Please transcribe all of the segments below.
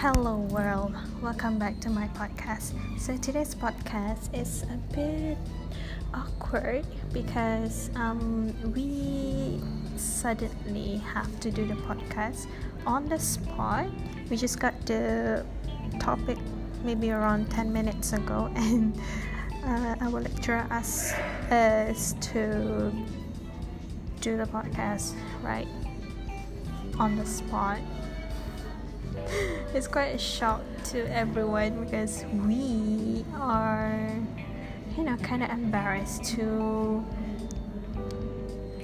Hello, world. Welcome back to my podcast. So, today's podcast is a bit awkward because um, we suddenly have to do the podcast on the spot. We just got the topic maybe around 10 minutes ago, and uh, our lecturer asked us to do the podcast right on the spot it's quite a shock to everyone because we are you know kind of embarrassed to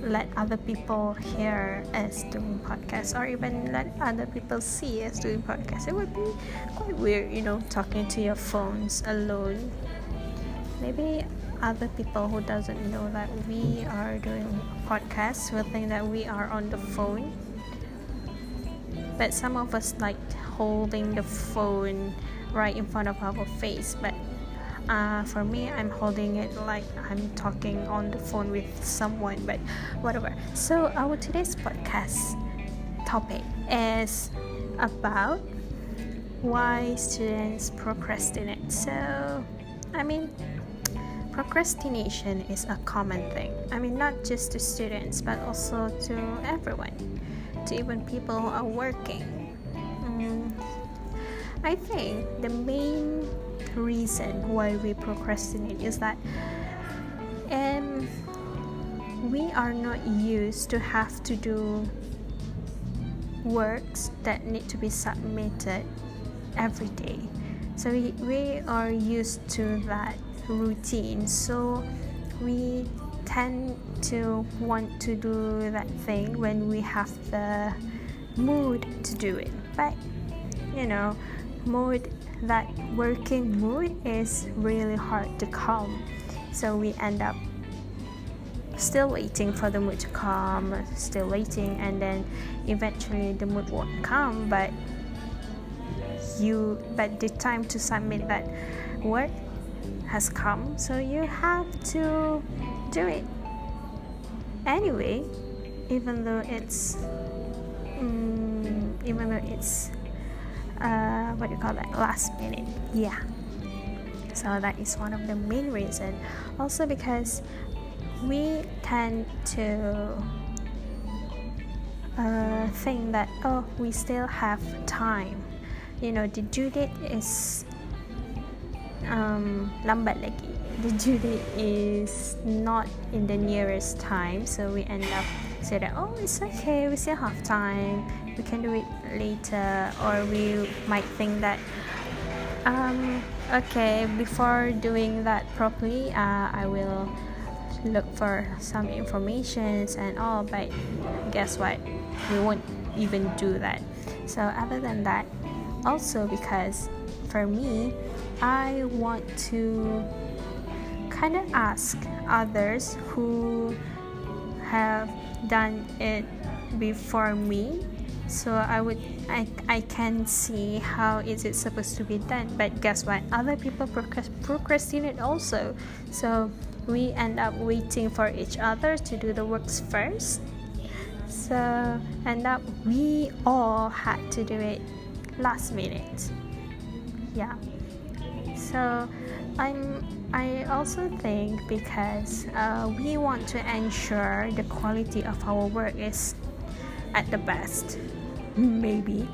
let other people hear us doing podcasts or even let other people see us doing podcasts. It would be quite weird you know talking to your phones alone. Maybe other people who doesn't know that we are doing podcasts will think that we are on the phone but some of us like holding the phone right in front of our face but uh, for me i'm holding it like i'm talking on the phone with someone but whatever. So our today's podcast topic is about why students procrastinate. So i mean procrastination is a common thing. I mean not just to students but also to everyone to even people who are working. Mm, I think the main reason why we procrastinate is that um, we are not used to have to do works that need to be submitted every day. So we, we are used to that routine. So we tend to want to do that thing when we have the mood to do it. But you know mood that working mood is really hard to come so we end up still waiting for the mood to come still waiting and then eventually the mood won't come but you but the time to submit that work has come. So you have to do it. Anyway even though it's um, even though it's uh, what do you call that? Last minute. Yeah. So that is one of the main reason. Also because we tend to uh, think that oh we still have time. You know the due date is um, lambat lagi. The due date is not in the nearest time so we end up say that oh it's okay we still have time. We can do it later. Or we might think that um, okay before doing that properly uh, i will look for some informations and all but guess what? We won't even do that. So other than that also because for me i want to kind of ask others who have done it before me. So i would i, I can see how is it supposed to be done. But guess what? Other people procrastinate also. So we end up waiting for each other to do the works first. So end up we all had to do it last minute yeah. So i'm I also think because uh, we want to ensure the quality of our work is at the best, maybe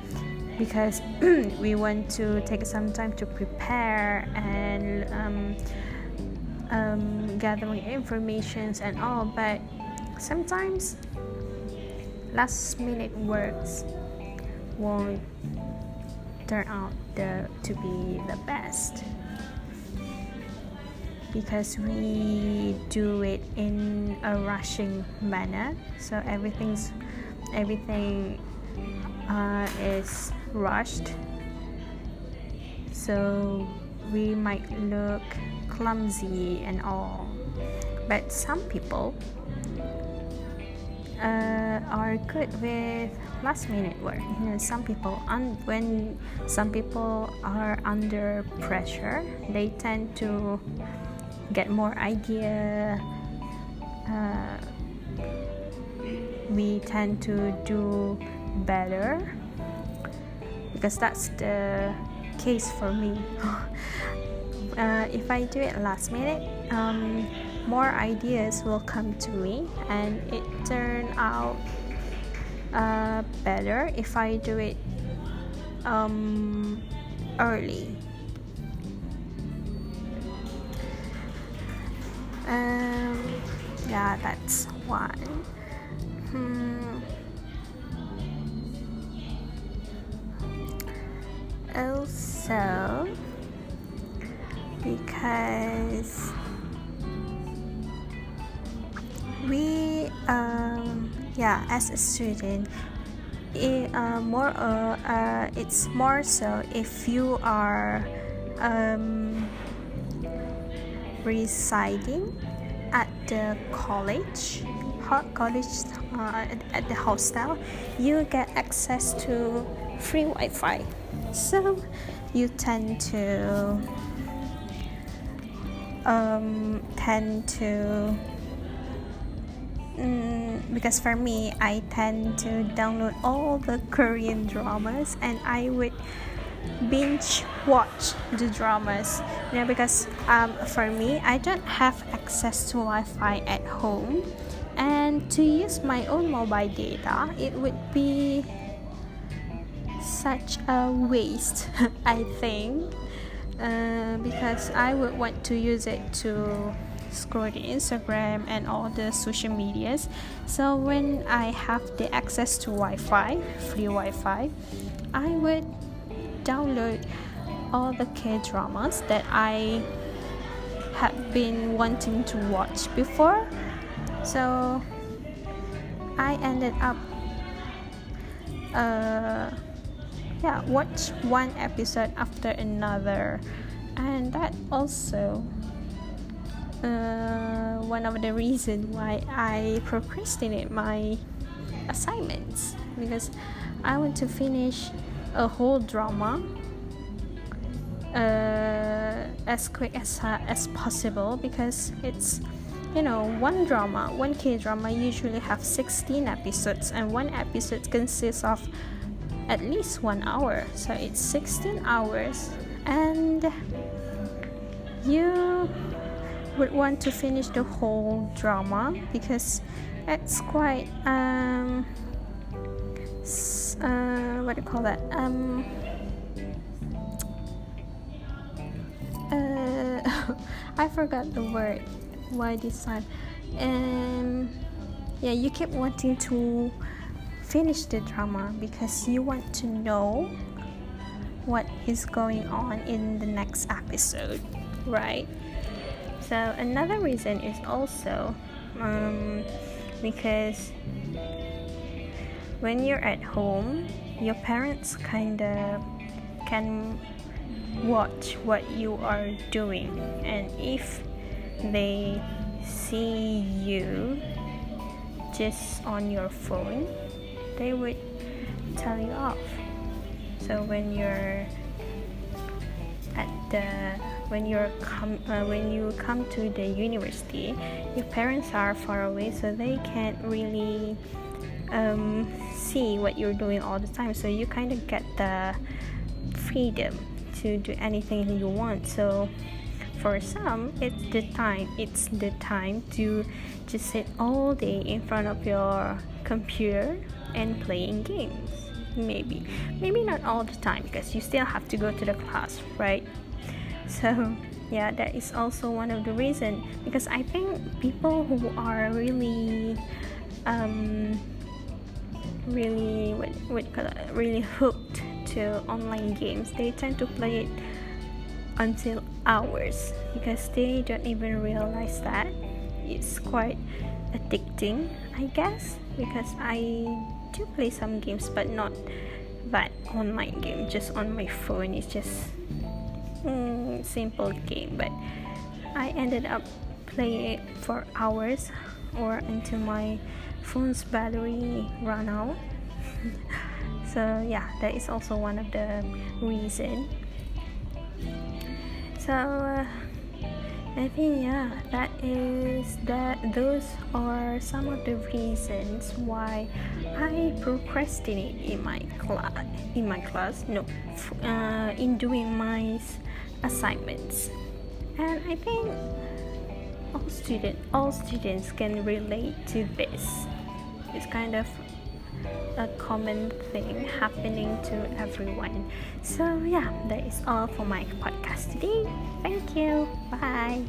because we want to take some time to prepare and um, um, gathering informations and all, but sometimes last minute works won't turn out the, to be the best. Because we do it in a rushing manner. So everything's everything uh, is rushed. So we might look clumsy and all. But some people uh, are good with last minute work. You know some people un- when some people are under pressure they tend to get more idea uh, we tend to do better because that's the case for me. Uh, if I do it last minute um, more ideas will come to me and it turn out uh, better if I do it um, early um, yeah that's one hmm. also because we um, yeah as a student it, uh, more uh, uh, it's more so if you are um, residing at the college hot college uh, at the hostel you get access to free wi-fi. So you tend to um, tend to mm, because for me i tend to download all the korean dramas and i would binge watch the dramas. You know because um, for me i don't have access to wi-fi at home. And to use my own mobile data it would be such a waste i think. Uh, because i would want to use it to scroll the instagram and all the social medias so when i have the access to wi-fi free wi-fi i would download all the K dramas that I had been wanting to watch before. So I ended up uh, yeah watch one episode after another and that also uh, one of the reasons why I procrastinate my assignments. Because I want to finish a whole drama uh, as quick as uh, as possible. Because it's you know one drama one k drama usually have 16 episodes. And one episode consists of at least one hour. So it's 16 hours. And you would want to finish the whole drama because it's quite um uh, what do you call that? Um, uh, I forgot the word. Why this time? Um, yeah, you keep wanting to finish the drama because you want to know what is going on in the next episode, right? So another reason is also um, because when you're at home, your parents kind of can watch what you are doing, and if they see you just on your phone, they would tell you off. So when you're at the when you're come uh, when you come to the university, your parents are far away, so they can't really um, see what you're doing all the time. So you kind of get the freedom to do anything you want. So for some it's the time it's the time to just sit all day in front of your computer and playing games. Maybe maybe not all the time because you still have to go to the class right so yeah that is also one of the reason. Because i think people who are really um, really what, what really hooked to online games they tend to play it until hours. Because they don't even realize that it's quite addicting i guess. Because i do play some games but not that online game just on my phone. It's just mm, simple game but i ended up playing it for hours or until my phone's battery run out so yeah that is also one of the reason so uh, I think yeah, that is that. Those are some of the reasons why I procrastinate in my class. In my class, no, uh, in doing my assignments, and I think all student all students can relate to this. It's kind of a common thing happening to everyone. So, yeah, that is all for my podcast today. Thank you. Bye.